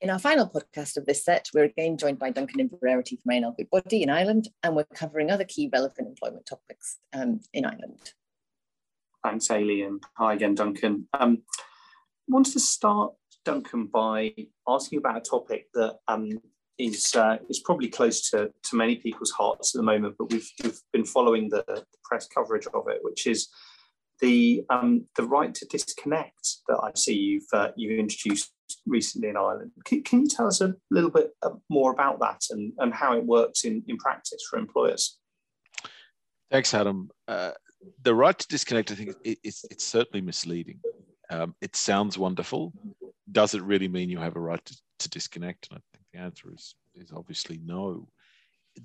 In our final podcast of this set, we're again joined by Duncan Inverarity from A&L in Ireland, and we're covering other key relevant employment topics um, in Ireland. Thanks, Ailey, and hi again, Duncan. Um, I wanted to start, Duncan, by asking about a topic that um, is uh, is probably close to, to many people's hearts at the moment, but we've, we've been following the, the press coverage of it, which is the um, the right to disconnect that I see you've uh, you've introduced recently in Ireland. Can, can, you tell us a little bit uh, more about that and, and how it works in, in practice for employers? Thanks, Adam. Uh, the right to disconnect, I think, it, it's, it's certainly misleading. Um, it sounds wonderful. Does it really mean you have a right to, to disconnect? And I think the answer is, is obviously no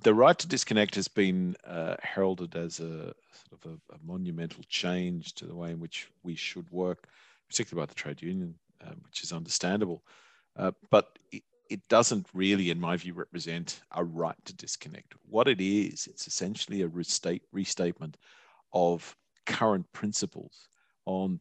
the right to disconnect has been uh, heralded as a sort of a, a, monumental change to the way in which we should work, particularly by the trade union, um, which is understandable. Uh, but it, it, doesn't really, in my view, represent a right to disconnect. What it is, it's essentially a restate, restatement of current principles on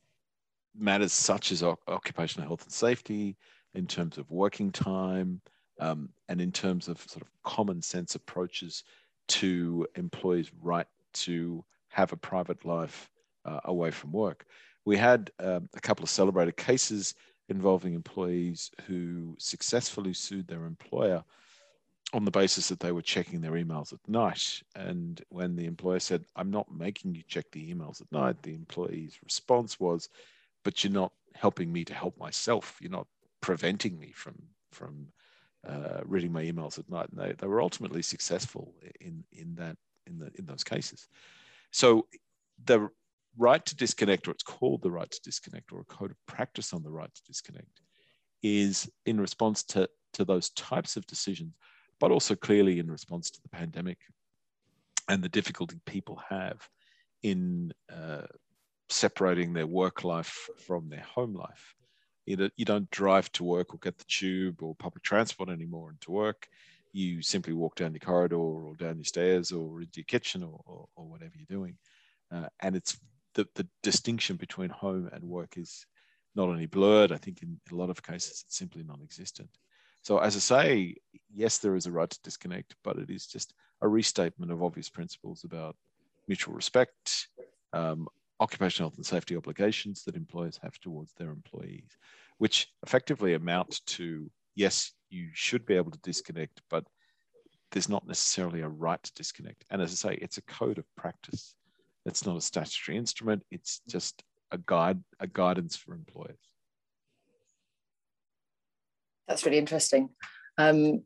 matters such as occupational health and safety, in terms of working time, um, and in terms of sort of common sense approaches to employees' right to have a private life uh, away from work. We had um, a couple of celebrated cases involving employees who successfully sued their employer on the basis that they were checking their emails at night. And when the employer said, I'm not making you check the emails at night, the employee's response was, but you're not helping me to help myself. You're not preventing me from, from uh, reading my emails at night, and they, they were ultimately successful in in that in the in those cases. So the right to disconnect, or it's called the right to disconnect, or a code of practice on the right to disconnect, is in response to to those types of decisions, but also clearly in response to the pandemic and the difficulty people have in uh, separating their work life from their home life you, you don't drive to work or get the tube or public transport anymore into work. You simply walk down your corridor or down your stairs or into your kitchen or, or, or whatever you're doing. Uh, and it's the, the distinction between home and work is not only blurred, I think in a lot of cases it's simply non existent. So, as I say, yes, there is a right to disconnect, but it is just a restatement of obvious principles about mutual respect, um, occupational health and safety obligations that employers have towards their employees, which effectively amount to yes, you should be able to disconnect, but there's not necessarily a right to disconnect. And as I say, it's a code of practice. It's not a statutory instrument. It's just a guide, a guidance for employers. That's really interesting. Um,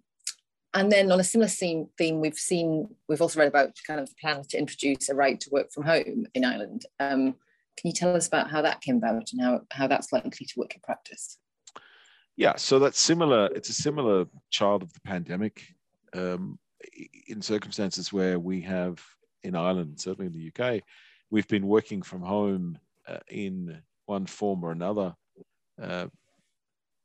and then on a similar theme, we've seen, we've also read about kind of the plan to introduce a right to work from home in Ireland. Um, can you tell us about how that came about and how, how that's likely to work in practice? Yeah, so that's similar. It's a similar child of the pandemic um, in circumstances where we have in Ireland, certainly in the UK, we've been working from home uh, in one form or another uh,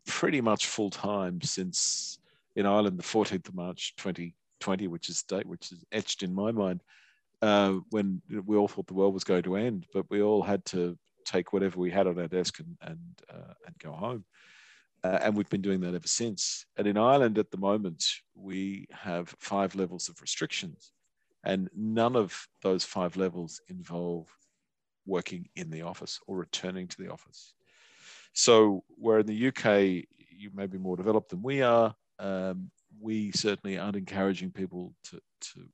pretty much full time since in Ireland, the 14th of March 2020, which is date which is etched in my mind, uh, when we all thought the world was going to end, but we all had to take whatever we had on our desk and and uh, and go home. Uh, and we've been doing that ever since. And in Ireland at the moment, we have five levels of restrictions, and none of those five levels involve working in the office or returning to the office. So, where in the UK you may be more developed than we are, um, we certainly aren't encouraging people to, to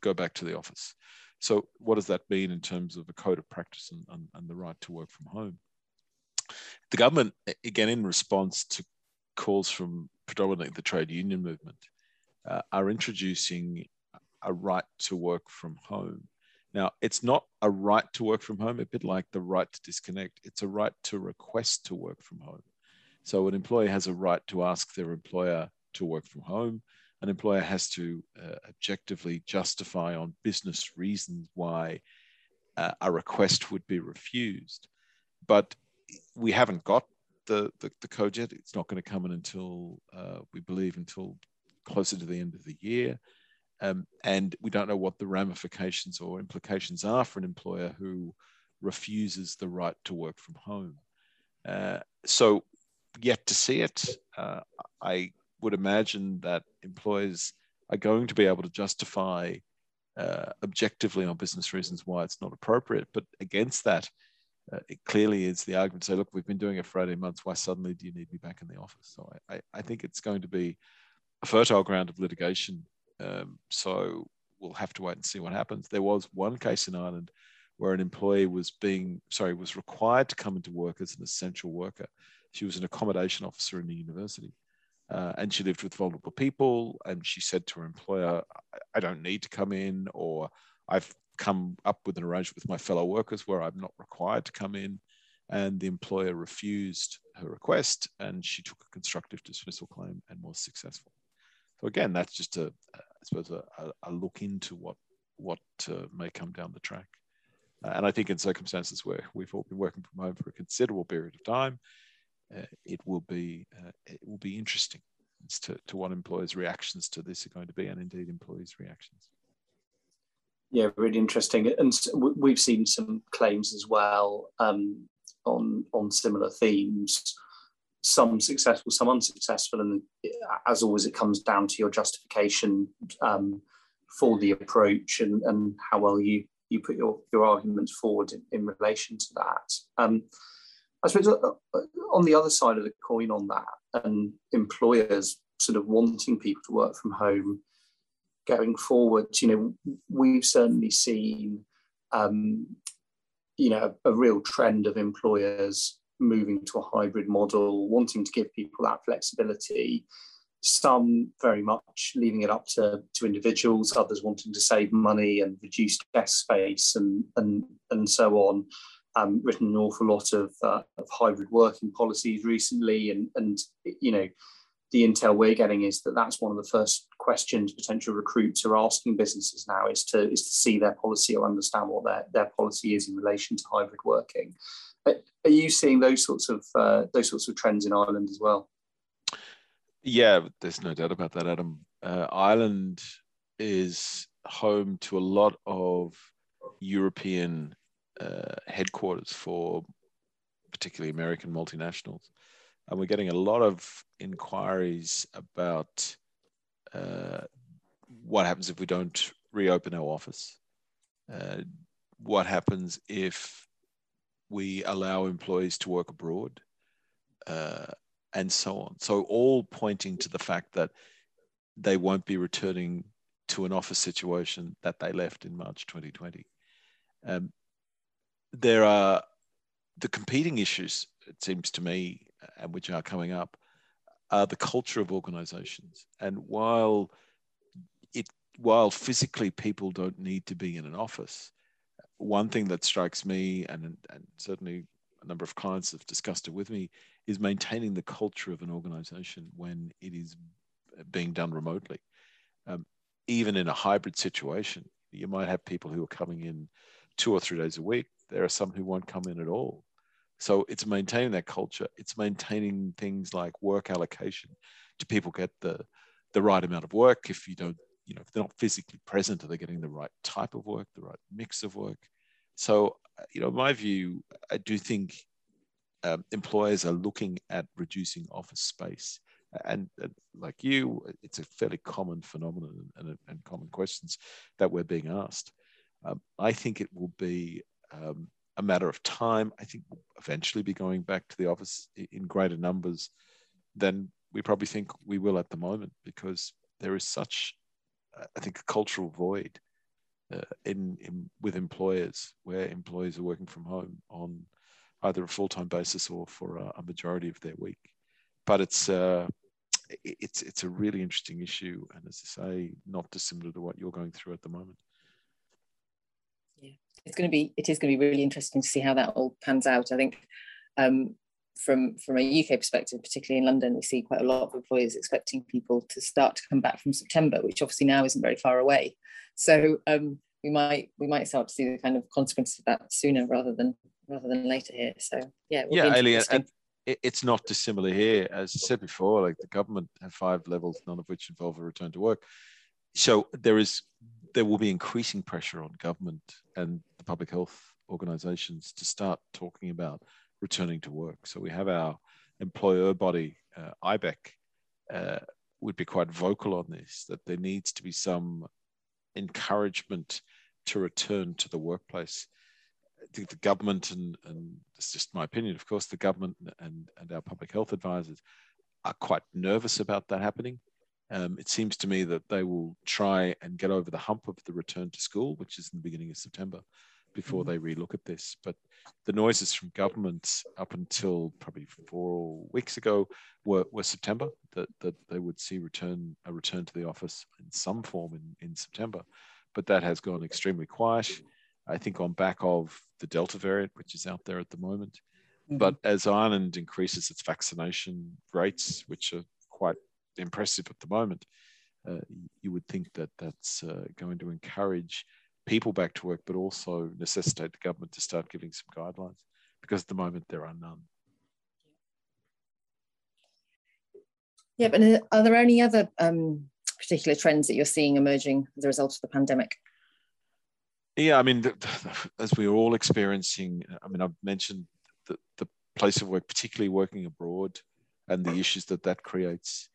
go back to the office. So, what does that mean in terms of a code of practice and, and, and the right to work from home? The government, again, in response to calls from predominantly the trade union movement, uh, are introducing a right to work from home. Now, it's not a right to work from home, a bit like the right to disconnect. It's a right to request to work from home. So, an employee has a right to ask their employer to work from home. An employer has to uh, objectively justify on business reasons why uh, a request would be refused. But we haven't got the, the, the code yet. It's not going to come in until, uh, we believe, until closer to the end of the year. Um, and we don't know what the ramifications or implications are for an employer who refuses the right to work from home. Uh, so yet to see it. Uh, I would imagine that employers are going to be able to justify uh, objectively on business reasons why it's not appropriate. But against that, uh, it clearly is the argument say, look, we've been doing it for 18 months. Why suddenly do you need me back in the office? So I, I think it's going to be a fertile ground of litigation. Um, so we'll have to wait and see what happens. There was one case in Ireland where an employee was being, sorry, was required to come into work as an essential worker. She was an accommodation officer in the university. Uh, and she lived with vulnerable people. And she said to her employer, I don't need to come in, or I've come up with an arrangement with my fellow workers where I'm not required to come in. And the employer refused her request, and she took a constructive dismissal claim and was successful. So again, that's just a, I suppose, a, a look into what what uh, may come down the track. Uh, and I think in circumstances where we've all been working from home for a considerable period of time, it will be uh, it will be interesting as to, to what employers' reactions to this are going to be, and indeed employees' reactions. Yeah, really interesting. And we've seen some claims as well um, on on similar themes. Some successful, some unsuccessful, and as always, it comes down to your justification um, for the approach and, and how well you you put your your arguments forward in, in relation to that. Um, I suppose uh, uh, on the other side of the coin on that, and employers sort of wanting people to work from home going forward, you know, we've certainly seen, um, you know, a, a real trend of employers moving to a hybrid model, wanting to give people that flexibility. Some very much leaving it up to, to individuals, others wanting to save money and reduce desk space and, and, and so on um, written an awful lot of, uh, of hybrid working policies recently, and and you know the intel we're getting is that that's one of the first questions potential recruits are asking businesses now is to is to see their policy or understand what their, their policy is in relation to hybrid working. Are, you seeing those sorts of uh, those sorts of trends in Ireland as well? Yeah, there's no doubt about that, Adam. Uh, Ireland is home to a lot of European uh, headquarters for particularly American multinationals. And we're getting a lot of inquiries about uh, what happens if we don't reopen our office. Uh, what happens if we allow employees to work abroad, uh, and so on. So, all pointing to the fact that they won't be returning to an office situation that they left in March 2020. Um, there are the competing issues, it seems to me, and which are coming up, are the culture of organizations. And while it while physically people don't need to be in an office, one thing that strikes me, and, and certainly a number of clients have discussed it with me, is maintaining the culture of an organization when it is being done remotely. Um, even in a hybrid situation, you might have people who are coming in two or three days a week there are some who won't come in at all. So it's maintaining that culture. It's maintaining things like work allocation. Do people get the the right amount of work? If you don't, you know, if they're not physically present, are they getting the right type of work, the right mix of work? So, you know, my view, I do think um, employers are looking at reducing office space. And, and, like you, it's a fairly common phenomenon and, and common questions that we're being asked. Um, I think it will be um, a matter of time. I think we'll eventually be going back to the office in greater numbers than we probably think we will at the moment because there is such, uh, I think, a cultural void uh, in, in, with employers where employees are working from home on either a full-time basis or for a, a majority of their week. But it's uh, it's it's a really interesting issue, and as I say, not dissimilar to what you're going through at the moment it's going to be it is going to be really interesting to see how that all pans out. I think um, from from a UK perspective, particularly in London, we see quite a lot of employers expecting people to start to come back from September, which obviously now isn't very far away. So um, we might we might start to see the kind of consequences of that sooner rather than rather than later here. So yeah, yeah, Alien, and it's not dissimilar here. As I said before, like the government have five levels, none of which involve a return to work. So there is there will be increasing pressure on government and the public health organizations to start talking about returning to work. So we have our employer body, uh, IBEC, uh, would be quite vocal on this, that there needs to be some encouragement to return to the workplace. I think the government, and, and it's just my opinion, of course, the government and, and our public health advisors are quite nervous about that happening. Um, it seems to me that they will try and get over the hump of the return to school, which is in the beginning of September, before mm-hmm. they relook at this. But the noises from government up until probably four weeks ago were, were September that, that they would see return a return to the office in some form in, in September. But that has gone extremely quiet. I think on back of the Delta variant, which is out there at the moment. Mm-hmm. But as Ireland increases its vaccination rates, which are quite impressive at the moment, uh, you would think that that's uh, going to encourage people back to work, but also necessitate the government to start giving some guidelines because at the moment there are none. Yeah, but are there any other um, particular trends that you're seeing emerging as a result of the pandemic? Yeah, I mean, the, the, as we're all experiencing, I mean, I've mentioned the, the place of work, particularly working abroad, and the issues that that creates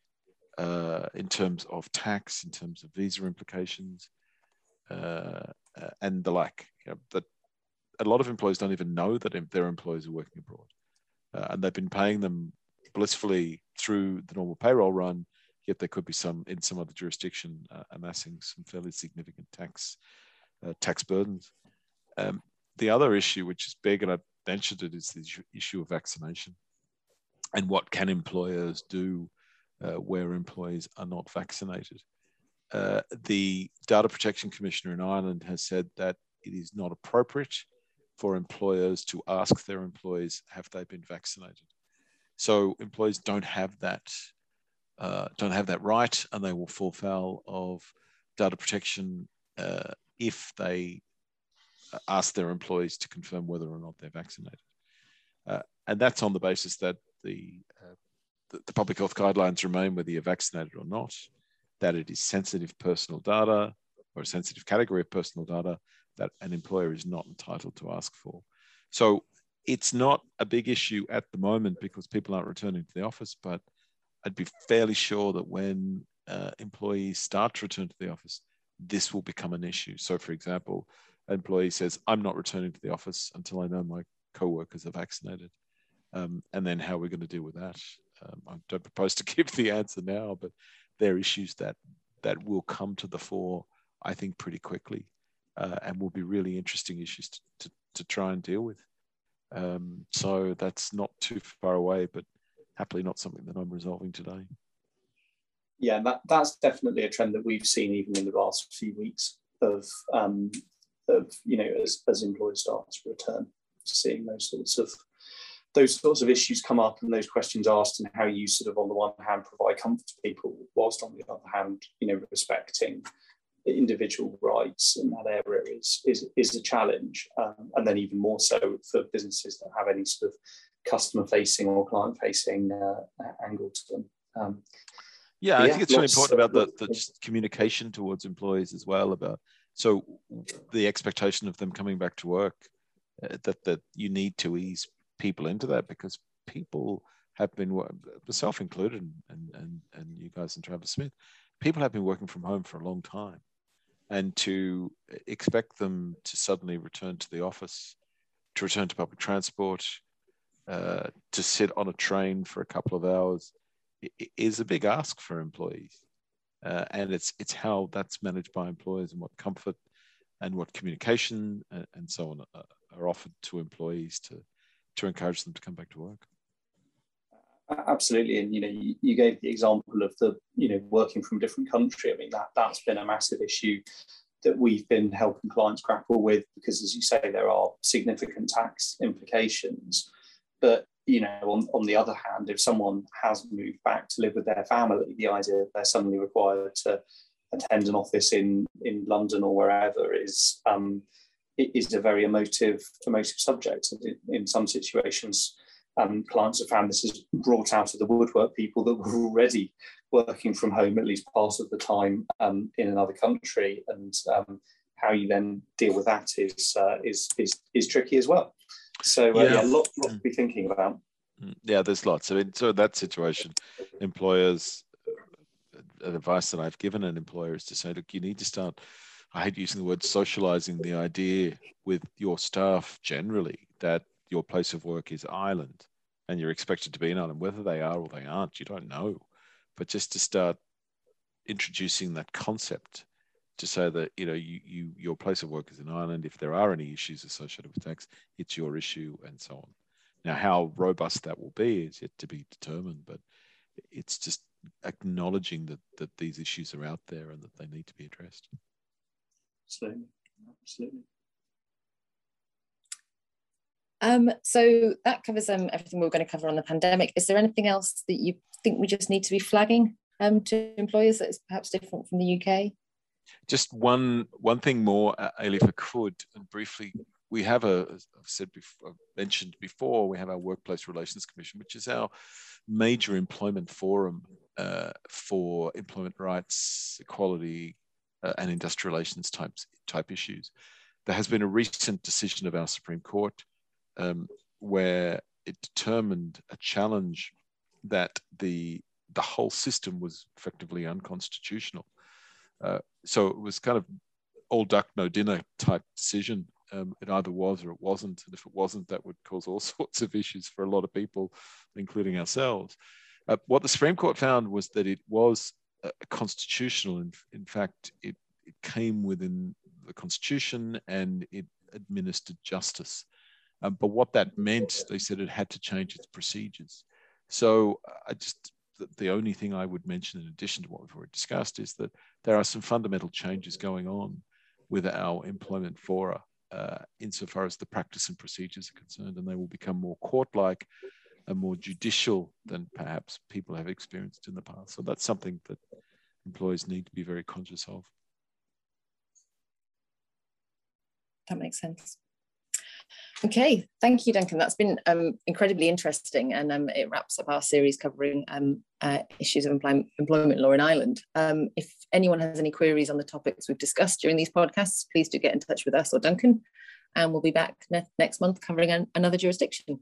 uh, in terms of tax, in terms of visa implications, uh, uh, and the like. You know, that a lot of employees don't even know that their employees are working abroad, uh, and they've been paying them blissfully through the normal payroll run. Yet there could be some in some other jurisdiction uh, amassing some fairly significant tax tax burdens. Um, the other issue, which is big, and I mentioned it, is the issue of vaccination, and what can employers do where employees are not vaccinated. Uh, the Data Protection Commissioner in Ireland has said that it is not appropriate for employers to ask their employees have they been vaccinated. So employees don't have that uh, don't have that right, and they will fall foul of data protection uh, if they ask their employees to confirm whether or not they're vaccinated. Uh, and that's on the basis that the, uh, the, public health guidelines remain whether you're vaccinated or not that it is sensitive personal data or a sensitive category of personal data that an employer is not entitled to ask for. So it's not a big issue at the moment because people aren't returning to the office, but I'd be fairly sure that when uh, employees start to return to the office, this will become an issue. So, for example, an employee says, I'm not returning to the office until I know my co-workers are vaccinated. Um, and then how are we're going to deal with that. Um, I don't propose to give the answer now, but they're issues that that will come to the fore, I think, pretty quickly, uh, and will be really interesting issues to, to, to try and deal with. Um, so that's not too far away, but happily not something that I'm resolving today. Yeah, that, that's definitely a trend that we've seen even in the last few weeks of, um, of you know, as, as employees start to return, seeing those sorts of those sorts of issues come up and those questions asked and how you sort of on the one hand provide comfort to people whilst on the other hand you know respecting the individual rights in that area is is, is a challenge. Um, and then even more so for businesses that have any sort of customer facing or client facing uh, angle to them. Um, yeah, I think it's really important about the, the communication towards employees as well about so the expectation of them coming back to work uh, that that you need to ease people into that because people have been, myself included, and, and, and you guys and Travers Smith, people have been working from home for a long time. And to expect them to suddenly return to the office, to return to public transport, uh, to sit on a train for a couple of hours is a big ask for employees. Uh, and it's it's how that's managed by employers and what comfort and what communication and, and so on are, are offered to employees to to encourage them to come back to work. Absolutely, and you know, you, you, gave the example of the you know working from a different country. I mean, that that's been a massive issue that we've been helping clients grapple with because, as you say, there are significant tax implications. But you know, on, on the other hand, if someone has moved back to live with their family, the idea that they're suddenly required to attend an office in in London or wherever is um, it is a very emotive, emotive subject. In, some situations, um, clients have found this has brought out of the woodwork people that were already working from home at least part of the time um, in another country, and um, how you then deal with that is uh, is, is is tricky as well. So uh, yeah, yeah, a lot, lot to be thinking about. Mm, yeah, there's lots. I mean, so in that situation, employers, uh, advice that I've given an employer is to say, look, you need to start. I hate using the word socializing the idea with your staff generally that your place of work is Ireland and you're expected to be in Ireland, whether they are or they aren't, you don't know. But just to start introducing that concept to say that you know you, you your place of work is in Ireland. If there are any issues associated with tax, it's your issue, and so on. Now, how robust that will be is yet to be determined, but it's just acknowledging that that these issues are out there and that they need to be addressed. Absolutely, absolutely. Um, so that covers um, everything we are going to cover on the pandemic. Is there anything else that you think we just need to be flagging um, to employers that is perhaps different from the UK? Just one one thing more, uh, if I could, and briefly, we have a, as I've said before, mentioned before, we have our Workplace Relations Commission, which is our major employment forum uh, for employment rights, equality, uh, and industrial relations types type issues. There has been a recent decision of our Supreme Court um, where it determined a challenge that the the whole system was effectively unconstitutional. Uh, so it was kind of all duck no dinner type decision. Um, it either was or it wasn't, and if it wasn't, that would cause all sorts of issues for a lot of people, including ourselves. Uh, what the Supreme Court found was that it was uh, constitutional. In, in fact, it, it came within the Constitution and it administered justice. Um, but what that meant, they said it had to change its procedures. So I just, the, the only thing I would mention in addition to what we've already discussed is that there are some fundamental changes going on with our employment fora uh, insofar as the practice and procedures are concerned, and they will become more court-like and more judicial than perhaps people have experienced in the past. So that's something that employers need to be very conscious of. That makes sense. Okay, thank you, Duncan. That's been um, incredibly interesting, and um, it wraps up our series covering um, uh, issues of employment, employment law in Ireland. Um, if anyone has any queries on the topics we've discussed during these podcasts, please do get in touch with us or Duncan, and we'll be back ne next month covering an another jurisdiction.